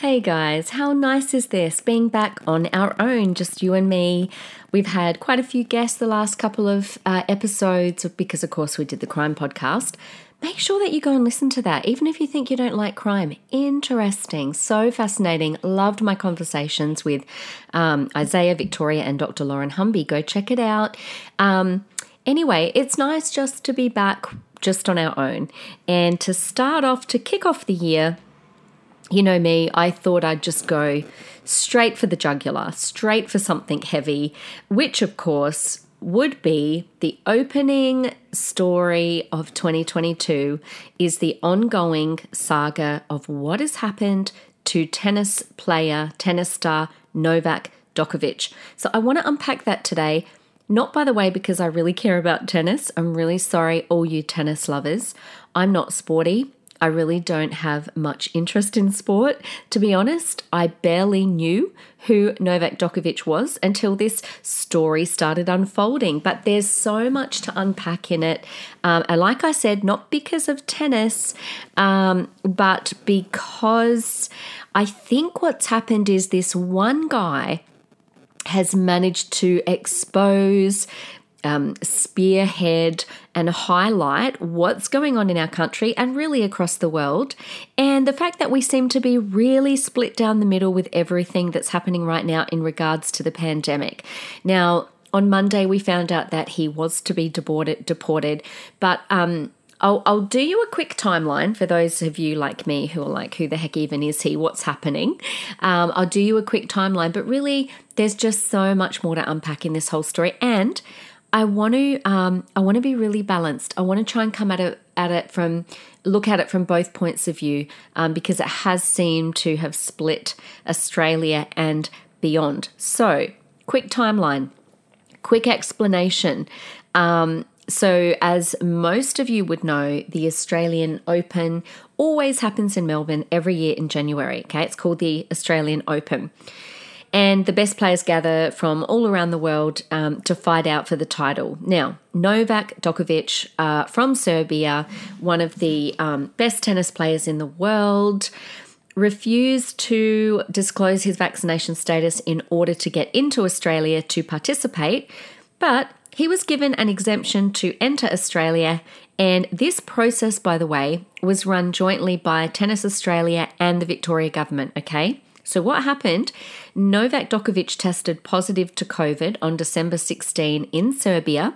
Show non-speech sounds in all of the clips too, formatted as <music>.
Hey guys, how nice is this being back on our own, just you and me? We've had quite a few guests the last couple of uh, episodes because, of course, we did the crime podcast. Make sure that you go and listen to that, even if you think you don't like crime. Interesting, so fascinating. Loved my conversations with um, Isaiah, Victoria, and Dr. Lauren Humby. Go check it out. Um, anyway, it's nice just to be back just on our own and to start off, to kick off the year you know me, I thought I'd just go straight for the jugular, straight for something heavy, which of course would be the opening story of 2022 is the ongoing saga of what has happened to tennis player, tennis star Novak Djokovic. So I want to unpack that today. Not, by the way, because I really care about tennis. I'm really sorry, all you tennis lovers. I'm not sporty. I really don't have much interest in sport. To be honest, I barely knew who Novak Djokovic was until this story started unfolding. But there's so much to unpack in it. Um, and like I said, not because of tennis, um, but because I think what's happened is this one guy has managed to expose um, spearhead and highlight what's going on in our country and really across the world. And the fact that we seem to be really split down the middle with everything that's happening right now in regards to the pandemic. Now, on Monday, we found out that he was to be deported, deported but um, I'll, I'll do you a quick timeline for those of you like me who are like, who the heck even is he? What's happening? Um, I'll do you a quick timeline, but really, there's just so much more to unpack in this whole story. And I want to um, I want to be really balanced. I want to try and come at it at it from look at it from both points of view um, because it has seemed to have split Australia and beyond. So, quick timeline, quick explanation. Um, so, as most of you would know, the Australian Open always happens in Melbourne every year in January. Okay, it's called the Australian Open and the best players gather from all around the world um, to fight out for the title. Now, Novak Djokovic uh, from Serbia, one of the um, best tennis players in the world, refused to disclose his vaccination status in order to get into Australia to participate, but he was given an exemption to enter Australia. And this process, by the way, was run jointly by Tennis Australia and the Victoria government, okay? So, what happened? Novak Djokovic tested positive to COVID on December 16 in Serbia,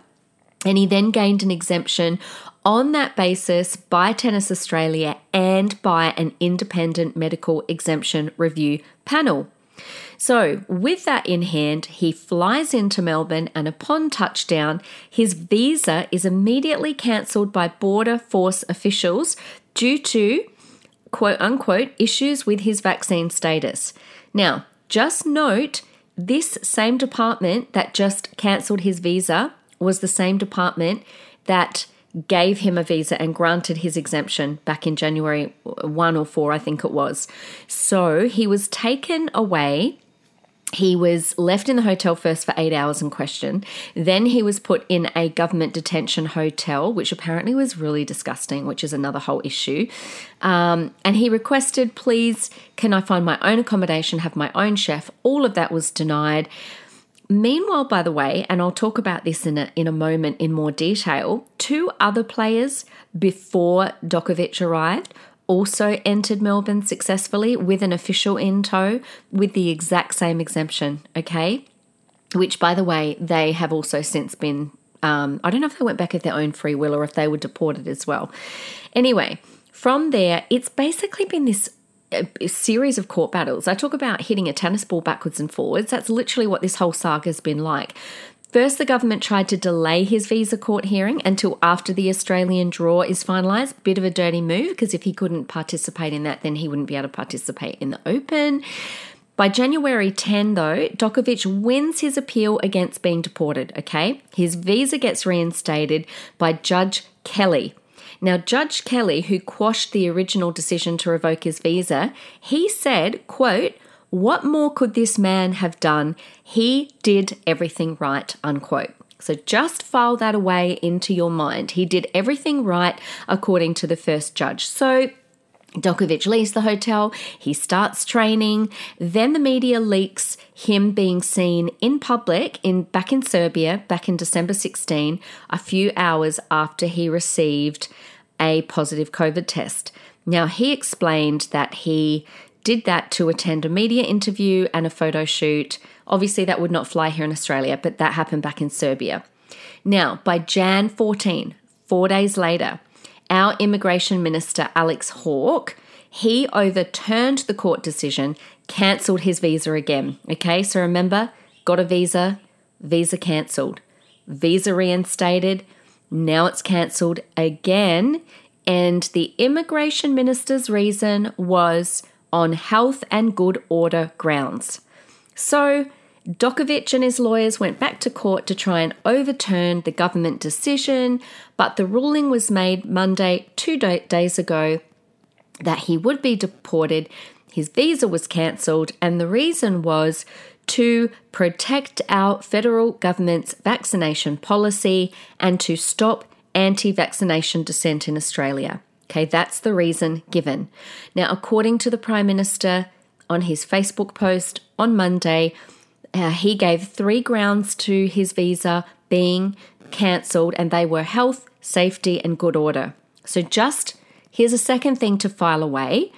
and he then gained an exemption on that basis by Tennis Australia and by an independent medical exemption review panel. So, with that in hand, he flies into Melbourne, and upon touchdown, his visa is immediately cancelled by Border Force officials due to quote unquote issues with his vaccine status. Now, just note this same department that just cancelled his visa was the same department that gave him a visa and granted his exemption back in January 1 or 4, I think it was. So he was taken away he was left in the hotel first for eight hours and questioned. Then he was put in a government detention hotel, which apparently was really disgusting, which is another whole issue. Um, and he requested, please, can I find my own accommodation, have my own chef? All of that was denied. Meanwhile, by the way, and I'll talk about this in a, in a moment in more detail, two other players before Djokovic arrived also entered Melbourne successfully with an official in tow with the exact same exemption, okay? Which, by the way, they have also since been, um, I don't know if they went back of their own free will or if they were deported as well. Anyway, from there, it's basically been this a series of court battles. I talk about hitting a tennis ball backwards and forwards. That's literally what this whole saga has been like. First, the government tried to delay his visa court hearing until after the Australian draw is finalised. Bit of a dirty move because if he couldn't participate in that, then he wouldn't be able to participate in the Open. By January 10, though, Djokovic wins his appeal against being deported, okay? His visa gets reinstated by Judge Kelly. Now, Judge Kelly, who quashed the original decision to revoke his visa, he said, quote, what more could this man have done? He did everything right, unquote. So just file that away into your mind. He did everything right according to the first judge. So Djokovic leaves the hotel, he starts training, then the media leaks him being seen in public in back in Serbia back in December 16, a few hours after he received a positive COVID test. Now he explained that he did that to attend a media interview and a photo shoot. Obviously that would not fly here in Australia, but that happened back in Serbia. Now, by Jan 14, 4 days later, our immigration minister, Alex Hawke, he overturned the court decision, cancelled his visa again. Okay, so remember, got a visa, visa cancelled, visa reinstated, now it's cancelled again. And the immigration minister's reason was on health and good order grounds. So, Djokovic and his lawyers went back to court to try and overturn the government decision, but the ruling was made Monday, two days ago, that he would be deported. His visa was cancelled, and the reason was to protect our federal government's vaccination policy and to stop anti vaccination dissent in Australia. Okay, that's the reason given. Now, according to the Prime Minister on his Facebook post on Monday, uh, he gave three grounds to his visa being cancelled, and they were health, safety, and good order. So, just here's a second thing to file away.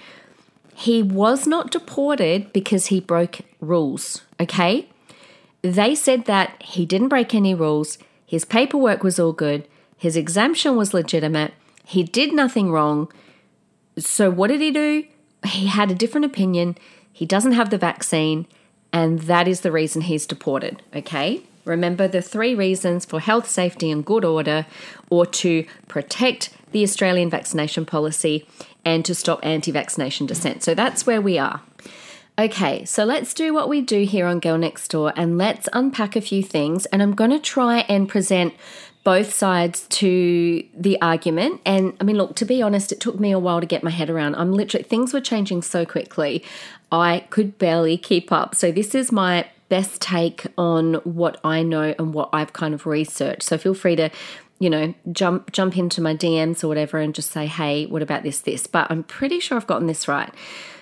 He was not deported because he broke rules, okay? They said that he didn't break any rules, his paperwork was all good, his exemption was legitimate, he did nothing wrong. So, what did he do? He had a different opinion. He doesn't have the vaccine and that is the reason he's deported, okay? Remember the three reasons for health, safety, and good order, or to protect the Australian vaccination policy and to stop anti vaccination dissent. So that's where we are. Okay, so let's do what we do here on Girl Next Door and let's unpack a few things. And I'm going to try and present both sides to the argument. And I mean, look, to be honest, it took me a while to get my head around. I'm literally, things were changing so quickly, I could barely keep up. So, this is my best take on what I know and what I've kind of researched. So, feel free to you know jump jump into my DMs or whatever and just say hey what about this this but I'm pretty sure I've gotten this right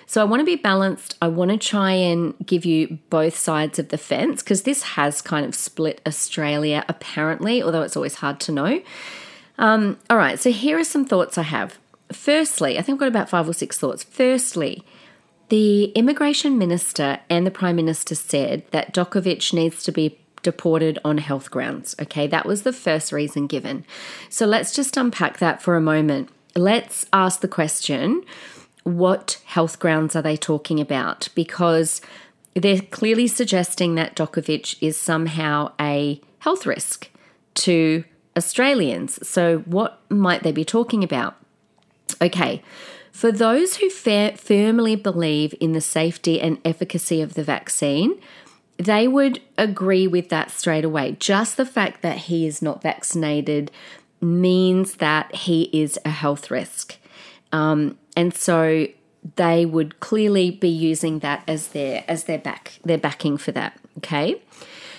so I want to be balanced. I want to try and give you both sides of the fence because this has kind of split Australia apparently, although it's always hard to know. Um, all right, so here are some thoughts I have. Firstly, I think I've got about five or six thoughts. Firstly, the immigration minister and the prime minister said that Djokovic needs to be deported on health grounds. Okay, that was the first reason given. So let's just unpack that for a moment. Let's ask the question what health grounds are they talking about? Because they're clearly suggesting that Djokovic is somehow a health risk to Australians. So, what might they be talking about? Okay, for those who fa- firmly believe in the safety and efficacy of the vaccine, they would agree with that straight away. Just the fact that he is not vaccinated means that he is a health risk. Um, and so they would clearly be using that as their as their back their backing for that. Okay.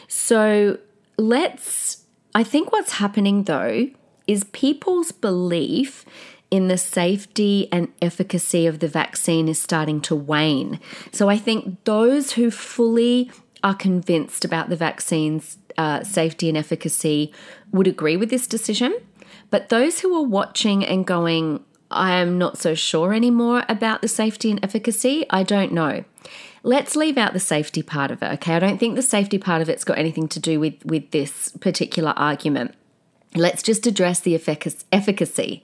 So let's I think what's happening though is people's belief in the safety and efficacy of the vaccine is starting to wane. So I think those who fully are convinced about the vaccine's uh, safety and efficacy would agree with this decision. But those who are watching and going, I am not so sure anymore about the safety and efficacy. I don't know. Let's leave out the safety part of it, okay? I don't think the safety part of it's got anything to do with, with this particular argument. Let's just address the efficacy.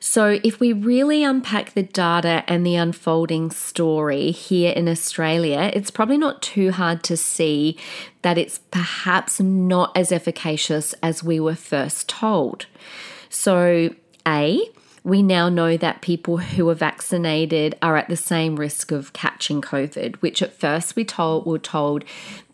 So, if we really unpack the data and the unfolding story here in Australia, it's probably not too hard to see that it's perhaps not as efficacious as we were first told. So, A, we now know that people who are vaccinated are at the same risk of catching COVID, which at first we told were told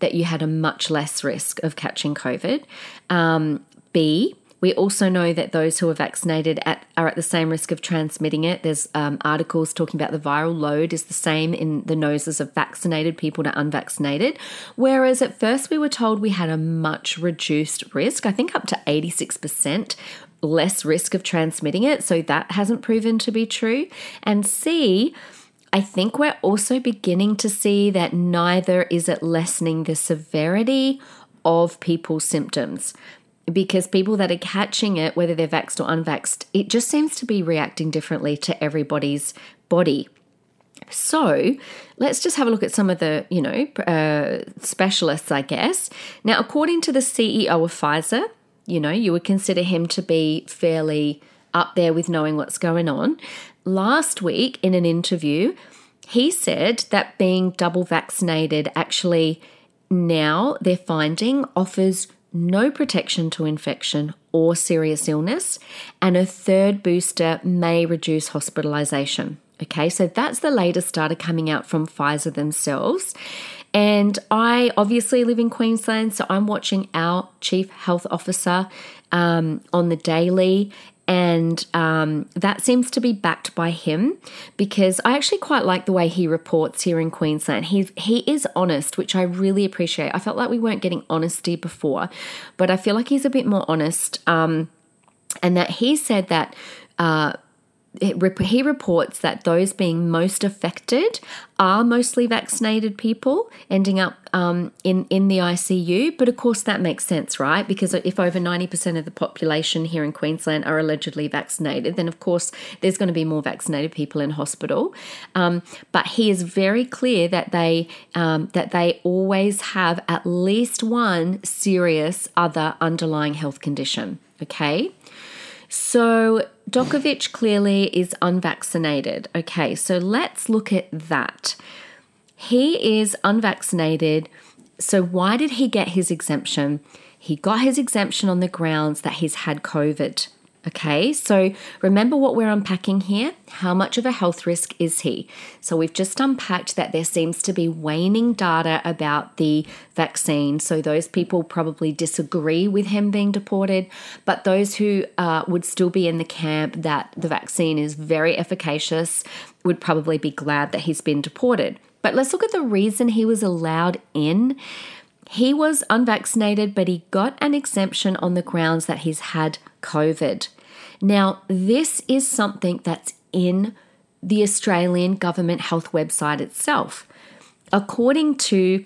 that you had a much less risk of catching COVID. Um, B, we also know that those who are vaccinated at, are at the same risk of transmitting it. There's um, articles talking about the viral load is the same in the noses of vaccinated people to unvaccinated. Whereas at first we were told we had a much reduced risk, I think up to 86% less risk of transmitting it. So that hasn't proven to be true. And C, I think we're also beginning to see that neither is it lessening the severity of people's symptoms because people that are catching it, whether they're vaxxed or unvaxxed, it just seems to be reacting differently to everybody's body. So let's just have a look at some of the, you know, uh, specialists, I guess. Now, according to the CEO of Pfizer, you know, you would consider him to be fairly up there with knowing what's going on. Last week in an interview, he said that being double vaccinated actually now they're finding offers no protection to infection or serious illness, and a third booster may reduce hospitalization. Okay, so that's the latest data coming out from Pfizer themselves. And I obviously live in Queensland, so I'm watching our chief health officer um, on the daily and um, that seems to be backed by him because I actually quite like the way he reports here in Queensland. He he is honest, which I really appreciate. I felt like we weren't getting honesty before, but I feel like he's a bit more honest. Um, and that he said that. Uh, he reports that those being most affected are mostly vaccinated people ending up um, in, in the ICU. But of course, that makes sense, right? Because if over 90% of the population here in Queensland are allegedly vaccinated, then of course there's going to be more vaccinated people in hospital. Um, but he is very clear that they, um, that they always have at least one serious other underlying health condition. Okay. So Djokovic clearly is unvaccinated. Okay, so let's look at that. He is unvaccinated. So why did he get his exemption? He got his exemption on the grounds that he's had COVID. Okay, so remember what we're unpacking here? How much of a health risk is he? So we've just unpacked that there seems to be waning data about the vaccine. So those people probably disagree with him being deported, but those who uh, would still be in the camp that the vaccine is very efficacious would probably be glad that he's been deported. But let's look at the reason he was allowed in. He was unvaccinated, but he got an exemption on the grounds that he's had COVID. Now, this is something that's in the Australian Government Health website itself. According to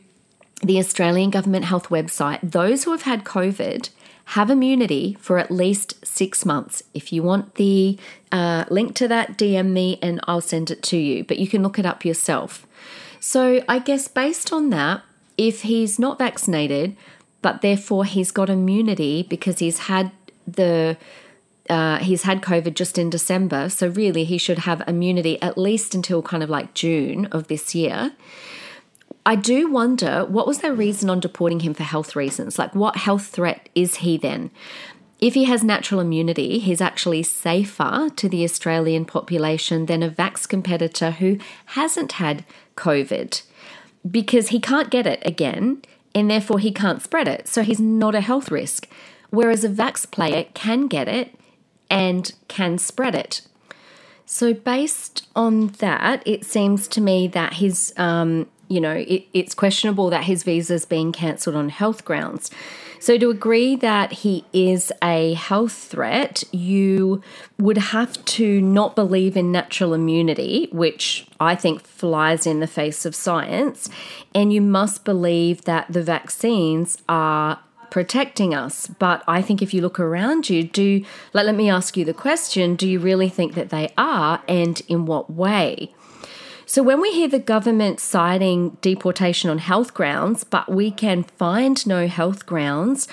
the Australian Government Health website, those who have had COVID have immunity for at least six months. If you want the uh, link to that, DM me and I'll send it to you, but you can look it up yourself. So, I guess based on that, if he's not vaccinated, but therefore he's got immunity because he's had the uh, he's had COVID just in December, so really he should have immunity at least until kind of like June of this year. I do wonder what was their reason on deporting him for health reasons? Like, what health threat is he then? If he has natural immunity, he's actually safer to the Australian population than a vax competitor who hasn't had COVID because he can't get it again and therefore he can't spread it. So he's not a health risk. Whereas a vax player can get it and can spread it. So, based on that, it seems to me that his, um, you know, it, it's questionable that his visa is being cancelled on health grounds. So, to agree that he is a health threat, you would have to not believe in natural immunity, which I think flies in the face of science, and you must believe that the vaccines are protecting us. But I think if you look around you, do let, let me ask you the question do you really think that they are, and in what way? So, when we hear the government citing deportation on health grounds, but we can find no health grounds,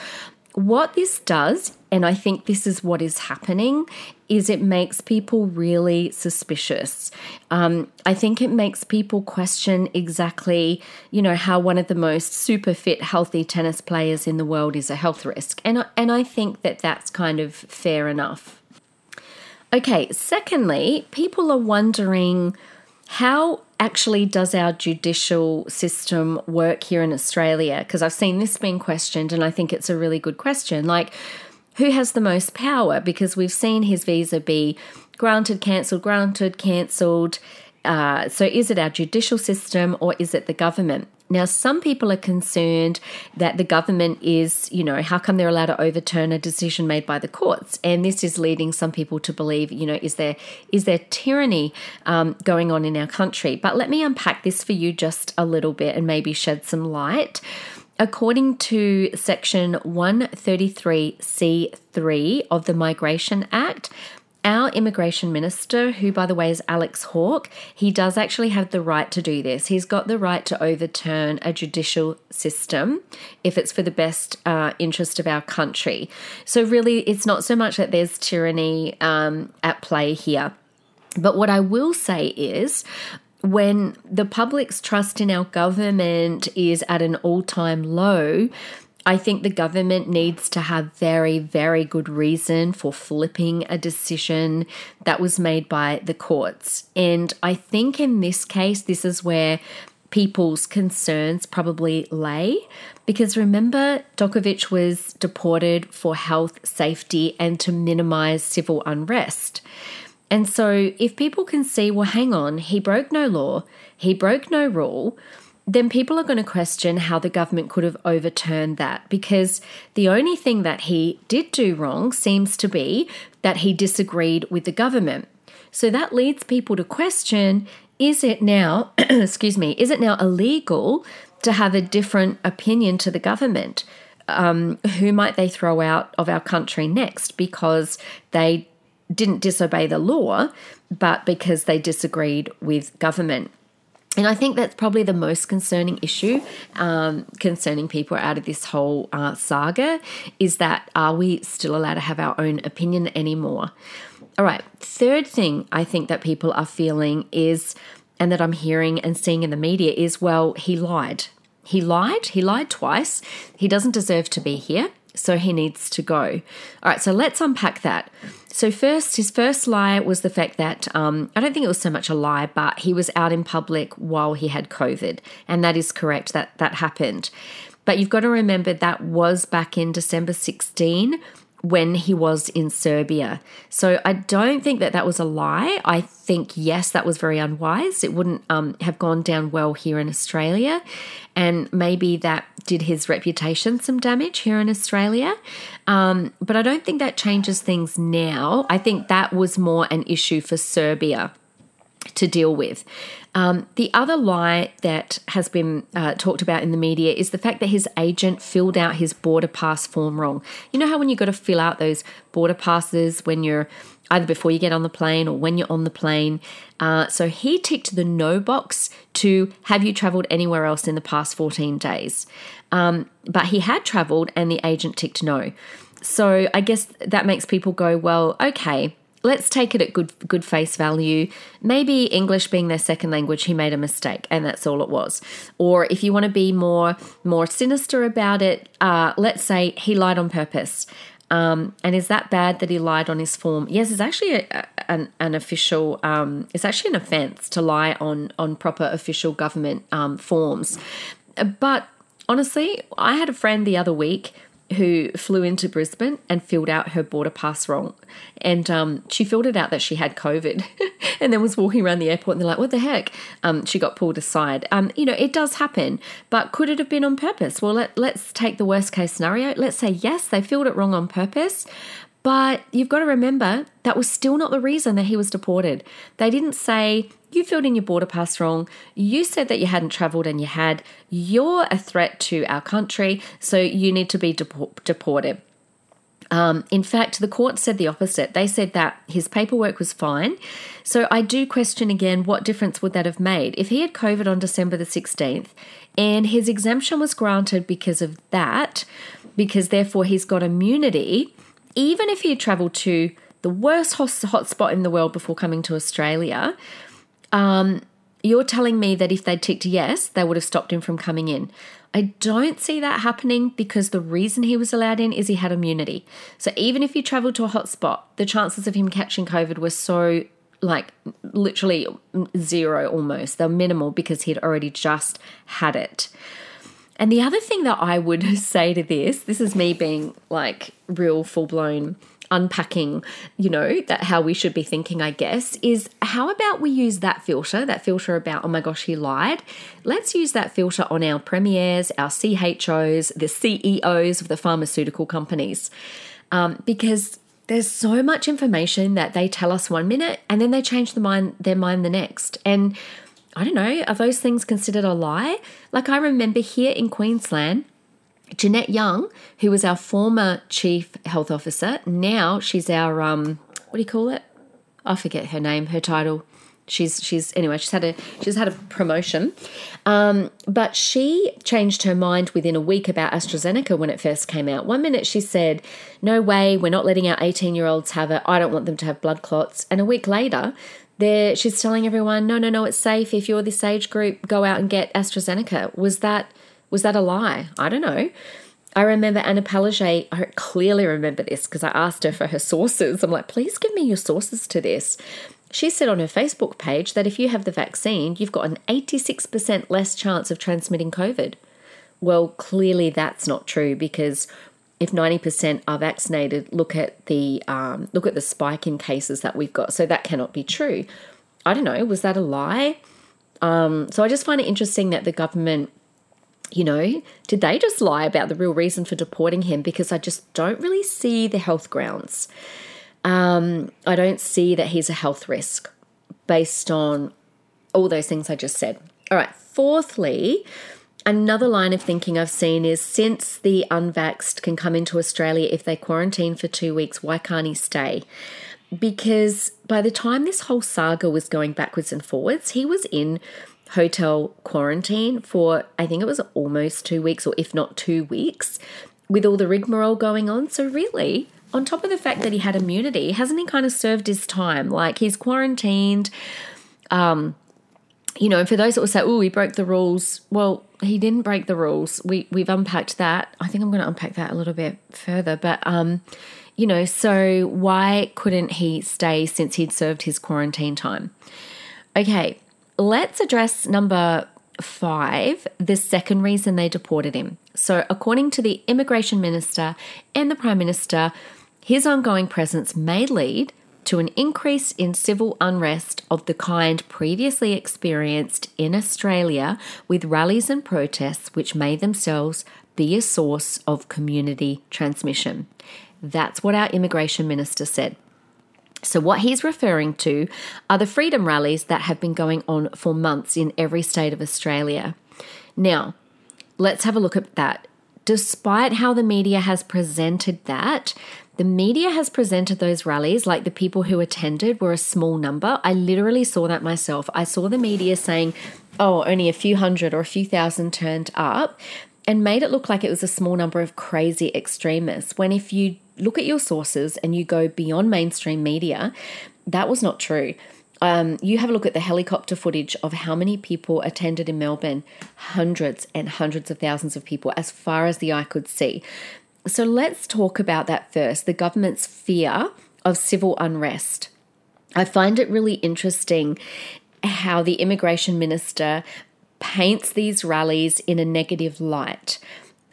what this does, and I think this is what is happening, is it makes people really suspicious. Um, I think it makes people question exactly, you know, how one of the most super fit, healthy tennis players in the world is a health risk, and and I think that that's kind of fair enough. Okay, secondly, people are wondering how actually does our judicial system work here in Australia? Because I've seen this being questioned and I think it's a really good question. Like, who has the most power? Because we've seen his visa be granted, cancelled, granted, cancelled. Uh, so, is it our judicial system or is it the government? Now, some people are concerned that the government is, you know, how come they're allowed to overturn a decision made by the courts? And this is leading some people to believe, you know, is there is there tyranny um, going on in our country? But let me unpack this for you just a little bit and maybe shed some light. According to Section 133C3 of the Migration Act, our immigration minister, who by the way is Alex Hawke, he does actually have the right to do this. He's got the right to overturn a judicial system if it's for the best uh, interest of our country. So, really, it's not so much that there's tyranny um, at play here. But what I will say is, when the public's trust in our government is at an all time low, I think the government needs to have very, very good reason for flipping a decision that was made by the courts. And I think in this case, this is where people's concerns probably lay. Because remember, Djokovic was deported for health, safety, and to minimize civil unrest. And so, if people can see, well, hang on, he broke no law, he broke no rule, then people are going to question how the government could have overturned that because the only thing that he did do wrong seems to be that he disagreed with the government. So that leads people to question is it now, <clears throat> excuse me, is it now illegal to have a different opinion to the government? Um, who might they throw out of our country next because they didn't disobey the law, but because they disagreed with government? And I think that's probably the most concerning issue um, concerning people out of this whole uh, saga is that are we still allowed to have our own opinion anymore? All right, third thing I think that people are feeling is, and that I'm hearing and seeing in the media is, well, he lied. He lied. He lied twice. He doesn't deserve to be here. So he needs to go. All right, so let's unpack that. So, first, his first lie was the fact that um, I don't think it was so much a lie, but he was out in public while he had COVID. And that is correct, that that happened. But you've got to remember that was back in December 16 when he was in Serbia. So I don't think that that was a lie. I think, yes, that was very unwise. It wouldn't um, have gone down well here in Australia. And maybe that did his reputation some damage here in Australia. Um, but I don't think that changes things now. I think that was more an issue for Serbia to deal with. Um, the other lie that has been uh, talked about in the media is the fact that his agent filled out his border pass form wrong. You know how when you've got to fill out those border passes when you're either before you get on the plane or when you're on the plane. Uh, so he ticked the no box to have you traveled anywhere else in the past 14 days. Um, but he had traveled and the agent ticked no. So I guess that makes people go, well, okay, let's take it at good good face value. Maybe English being their second language, he made a mistake, and that's all it was. Or if you want to be more more sinister about it, uh, let's say he lied on purpose. Um, and is that bad that he lied on his form? Yes, it's actually a, an, an official. Um, it's actually an offence to lie on on proper official government um, forms. But honestly, I had a friend the other week who flew into Brisbane and filled out her border pass wrong. And um, she filled it out that she had COVID <laughs> and then was walking around the airport and they're like, what the heck? Um, she got pulled aside. Um, you know, it does happen, but could it have been on purpose? Well, let, let's take the worst case scenario. Let's say, yes, they filled it wrong on purpose. But you've got to remember that was still not the reason that he was deported. They didn't say, you filled in your border pass wrong. You said that you hadn't traveled and you had. You're a threat to our country, so you need to be deported. Um, in fact, the court said the opposite. They said that his paperwork was fine. So I do question again what difference would that have made? If he had COVID on December the 16th and his exemption was granted because of that, because therefore he's got immunity, even if he had travelled to the worst hotspot in the world before coming to Australia, um, you're telling me that if they'd ticked yes, they would have stopped him from coming in. I don't see that happening because the reason he was allowed in is he had immunity. So even if he traveled to a hotspot, the chances of him catching COVID were so like literally zero almost. They're minimal because he'd already just had it. And the other thing that I would <laughs> say to this, this is me being like real full blown unpacking, you know, that how we should be thinking, I guess, is how about we use that filter, that filter about, oh my gosh, he lied. Let's use that filter on our premiers, our CHOs, the CEOs of the pharmaceutical companies. Um, because there's so much information that they tell us one minute and then they change the mind their mind the next. And I don't know, are those things considered a lie? Like I remember here in Queensland, Jeanette Young, who was our former chief health officer, now she's our um, what do you call it? I forget her name, her title. She's she's anyway. She's had a she's had a promotion, um, but she changed her mind within a week about AstraZeneca when it first came out. One minute she said, "No way, we're not letting our eighteen year olds have it. I don't want them to have blood clots." And a week later, there she's telling everyone, "No, no, no, it's safe. If you're this age group, go out and get AstraZeneca." Was that was that a lie? I don't know. I remember Anna Palaszczuk, I clearly remember this because I asked her for her sources. I'm like, please give me your sources to this. She said on her Facebook page that if you have the vaccine, you've got an 86% less chance of transmitting COVID. Well, clearly that's not true because if 90% are vaccinated, look at the um, look at the spike in cases that we've got. So that cannot be true. I don't know. Was that a lie? Um, so I just find it interesting that the government you know, did they just lie about the real reason for deporting him? Because I just don't really see the health grounds. Um, I don't see that he's a health risk based on all those things I just said. All right, fourthly, another line of thinking I've seen is since the unvaxxed can come into Australia if they quarantine for two weeks, why can't he stay? Because by the time this whole saga was going backwards and forwards, he was in hotel quarantine for, I think it was almost two weeks, or if not two weeks, with all the rigmarole going on. So, really, on top of the fact that he had immunity, hasn't he kind of served his time? Like, he's quarantined. Um, you know, for those that will say, oh, he broke the rules, well, he didn't break the rules. We, we've unpacked that. I think I'm going to unpack that a little bit further. But, um, you know, so why couldn't he stay since he'd served his quarantine time? Okay, let's address number five, the second reason they deported him. So, according to the immigration minister and the prime minister, his ongoing presence may lead to an increase in civil unrest of the kind previously experienced in Australia with rallies and protests, which may themselves be a source of community transmission. That's what our immigration minister said. So, what he's referring to are the freedom rallies that have been going on for months in every state of Australia. Now, let's have a look at that. Despite how the media has presented that, the media has presented those rallies like the people who attended were a small number. I literally saw that myself. I saw the media saying, oh, only a few hundred or a few thousand turned up and made it look like it was a small number of crazy extremists. When if you look at your sources and you go beyond mainstream media, that was not true. Um, you have a look at the helicopter footage of how many people attended in Melbourne hundreds and hundreds of thousands of people, as far as the eye could see. So let's talk about that first the government's fear of civil unrest. I find it really interesting how the immigration minister paints these rallies in a negative light.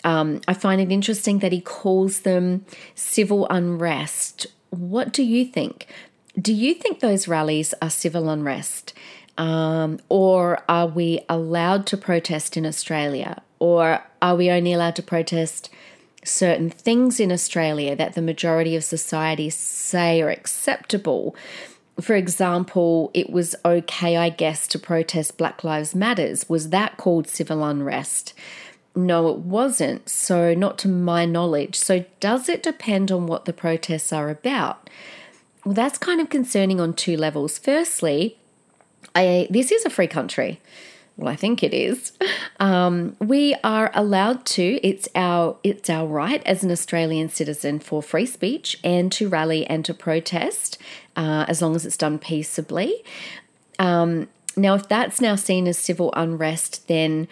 Um, I find it interesting that he calls them civil unrest. What do you think? Do you think those rallies are civil unrest? Um, or are we allowed to protest in Australia? Or are we only allowed to protest certain things in Australia that the majority of society say are acceptable? For example, it was okay, I guess, to protest Black Lives Matters. Was that called civil unrest? No, it wasn't. So, not to my knowledge. So, does it depend on what the protests are about? Well, that's kind of concerning on two levels. Firstly, I, this is a free country. Well, I think it is. <laughs> Um, we are allowed to. It's our it's our right as an Australian citizen for free speech and to rally and to protest, uh, as long as it's done peaceably. Um, now, if that's now seen as civil unrest, then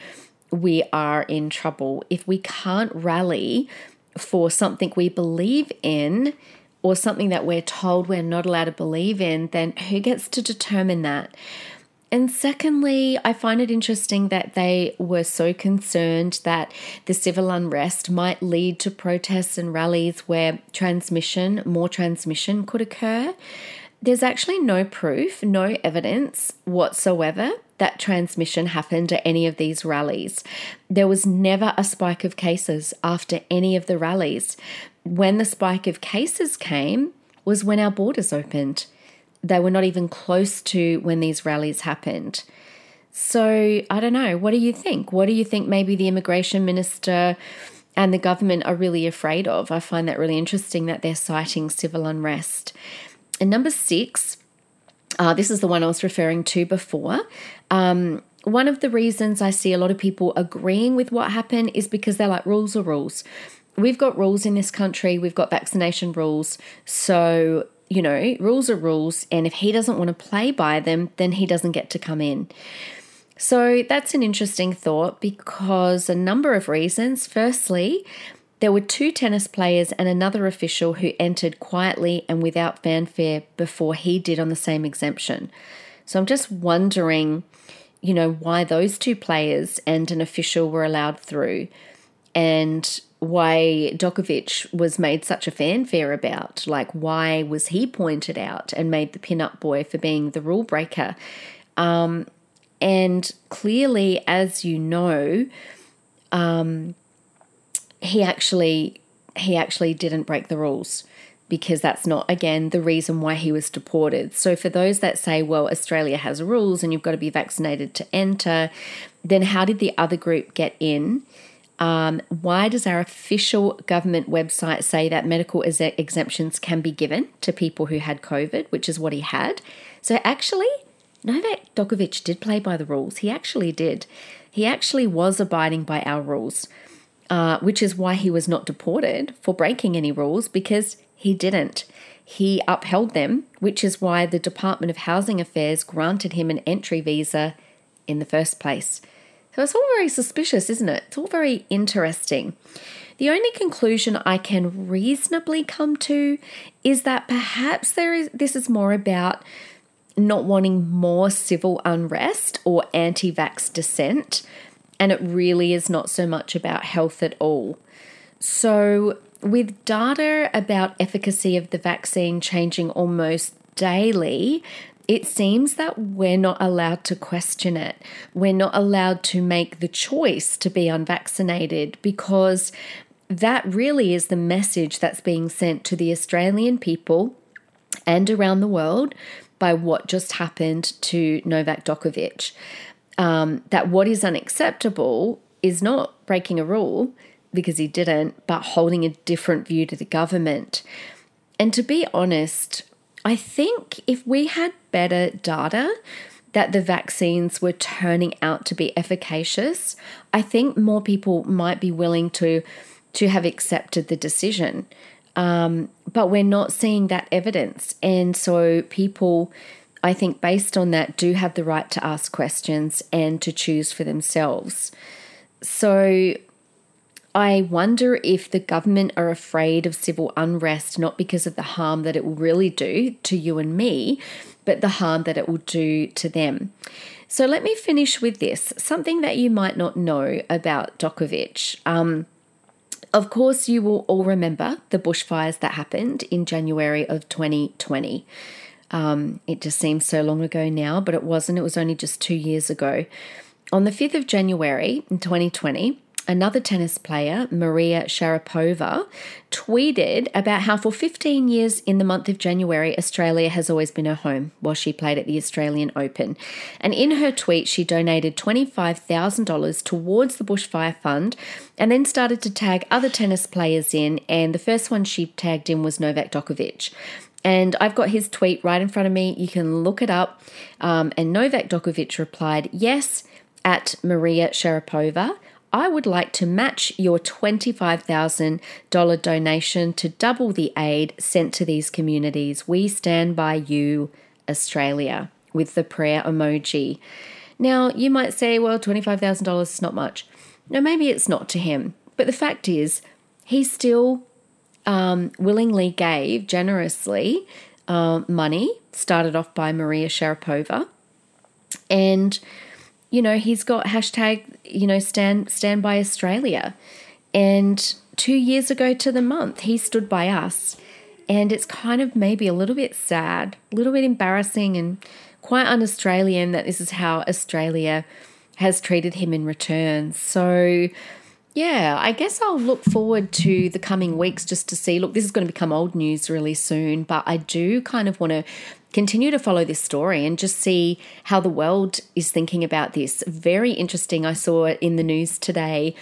we are in trouble. If we can't rally for something we believe in or something that we're told we're not allowed to believe in, then who gets to determine that? And secondly, I find it interesting that they were so concerned that the civil unrest might lead to protests and rallies where transmission, more transmission could occur. There's actually no proof, no evidence whatsoever that transmission happened at any of these rallies. There was never a spike of cases after any of the rallies. When the spike of cases came was when our borders opened they were not even close to when these rallies happened. So I don't know. What do you think? What do you think maybe the immigration minister and the government are really afraid of? I find that really interesting that they're citing civil unrest. And number six, uh, this is the one I was referring to before. Um, one of the reasons I see a lot of people agreeing with what happened is because they're like, rules are rules. We've got rules in this country, we've got vaccination rules. So you know, rules are rules, and if he doesn't want to play by them, then he doesn't get to come in. So that's an interesting thought because a number of reasons. Firstly, there were two tennis players and another official who entered quietly and without fanfare before he did on the same exemption. So I'm just wondering, you know, why those two players and an official were allowed through. And why Djokovic was made such a fanfare about. Like, why was he pointed out and made the pin-up boy for being the rule breaker? Um, and clearly, as you know, um, he actually he actually didn't break the rules because that's not again the reason why he was deported. So for those that say, well, Australia has rules and you've got to be vaccinated to enter, then how did the other group get in? Um, why does our official government website say that medical ex- exemptions can be given to people who had COVID, which is what he had? So actually, Novak Djokovic did play by the rules. He actually did. He actually was abiding by our rules, uh, which is why he was not deported for breaking any rules because he didn't. He upheld them, which is why the Department of Housing Affairs granted him an entry visa in the first place. So it's all very suspicious, isn't it? It's all very interesting. The only conclusion I can reasonably come to is that perhaps there is this is more about not wanting more civil unrest or anti-vax dissent and it really is not so much about health at all. So with data about efficacy of the vaccine changing almost daily, it seems that we're not allowed to question it. We're not allowed to make the choice to be unvaccinated because that really is the message that's being sent to the Australian people and around the world by what just happened to Novak Djokovic. Um, that what is unacceptable is not breaking a rule because he didn't, but holding a different view to the government. And to be honest, I think if we had better data that the vaccines were turning out to be efficacious, I think more people might be willing to to have accepted the decision. Um, but we're not seeing that evidence, and so people. I think based on that, do have the right to ask questions and to choose for themselves. So I wonder if the government are afraid of civil unrest, not because of the harm that it will really do to you and me, but the harm that it will do to them. So let me finish with this something that you might not know about Djokovic. Um, of course, you will all remember the bushfires that happened in January of 2020. Um, it just seems so long ago now, but it wasn't. It was only just two years ago. On the 5th of January in 2020, another tennis player, Maria Sharapova, tweeted about how for 15 years in the month of January, Australia has always been her home while she played at the Australian Open. And in her tweet, she donated $25,000 towards the Bushfire Fund and then started to tag other tennis players in. And the first one she tagged in was Novak Djokovic. And I've got his tweet right in front of me. You can look it up. Um, and Novak Djokovic replied, Yes, at Maria Sharapova. I would like to match your $25,000 donation to double the aid sent to these communities. We stand by you, Australia, with the prayer emoji. Now, you might say, well, $25,000 is not much. No, maybe it's not to him. But the fact is, he still um, willingly gave generously uh, money, started off by Maria Sharapova. And, you know, he's got hashtag, you know, stand, stand by Australia. And two years ago to the month, he stood by us. And it's kind of maybe a little bit sad, a little bit embarrassing, and quite un Australian that this is how Australia has treated him in return. So, yeah, I guess I'll look forward to the coming weeks just to see. Look, this is going to become old news really soon, but I do kind of want to continue to follow this story and just see how the world is thinking about this. Very interesting. I saw in the news today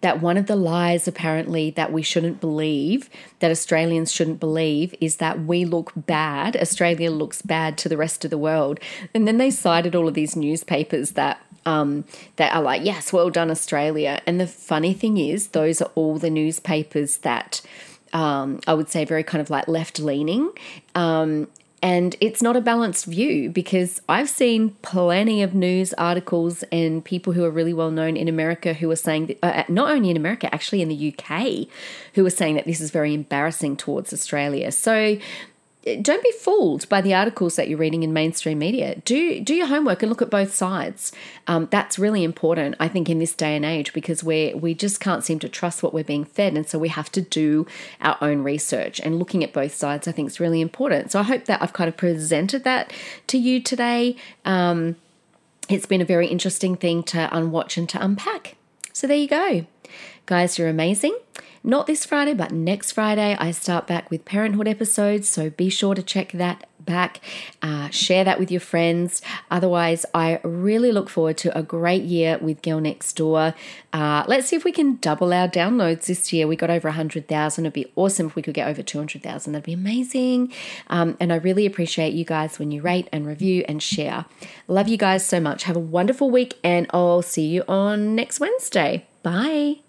that one of the lies apparently that we shouldn't believe that Australians shouldn't believe is that we look bad Australia looks bad to the rest of the world and then they cited all of these newspapers that um, that are like yes well done Australia and the funny thing is those are all the newspapers that um, I would say very kind of like left leaning um, and it's not a balanced view because I've seen plenty of news articles and people who are really well known in America who are saying, that, uh, not only in America, actually in the UK, who are saying that this is very embarrassing towards Australia. So don't be fooled by the articles that you're reading in mainstream media. Do do your homework and look at both sides. Um, that's really important, I think, in this day and age because we we just can't seem to trust what we're being fed, and so we have to do our own research. And looking at both sides, I think, is really important. So I hope that I've kind of presented that to you today. Um, it's been a very interesting thing to unwatch and to unpack. So there you go, guys. You're amazing. Not this Friday, but next Friday, I start back with parenthood episodes. So be sure to check that back, uh, share that with your friends. Otherwise, I really look forward to a great year with Girl Next Door. Uh, let's see if we can double our downloads this year. We got over 100,000. It'd be awesome if we could get over 200,000. That'd be amazing. Um, and I really appreciate you guys when you rate and review and share. Love you guys so much. Have a wonderful week, and I'll see you on next Wednesday. Bye.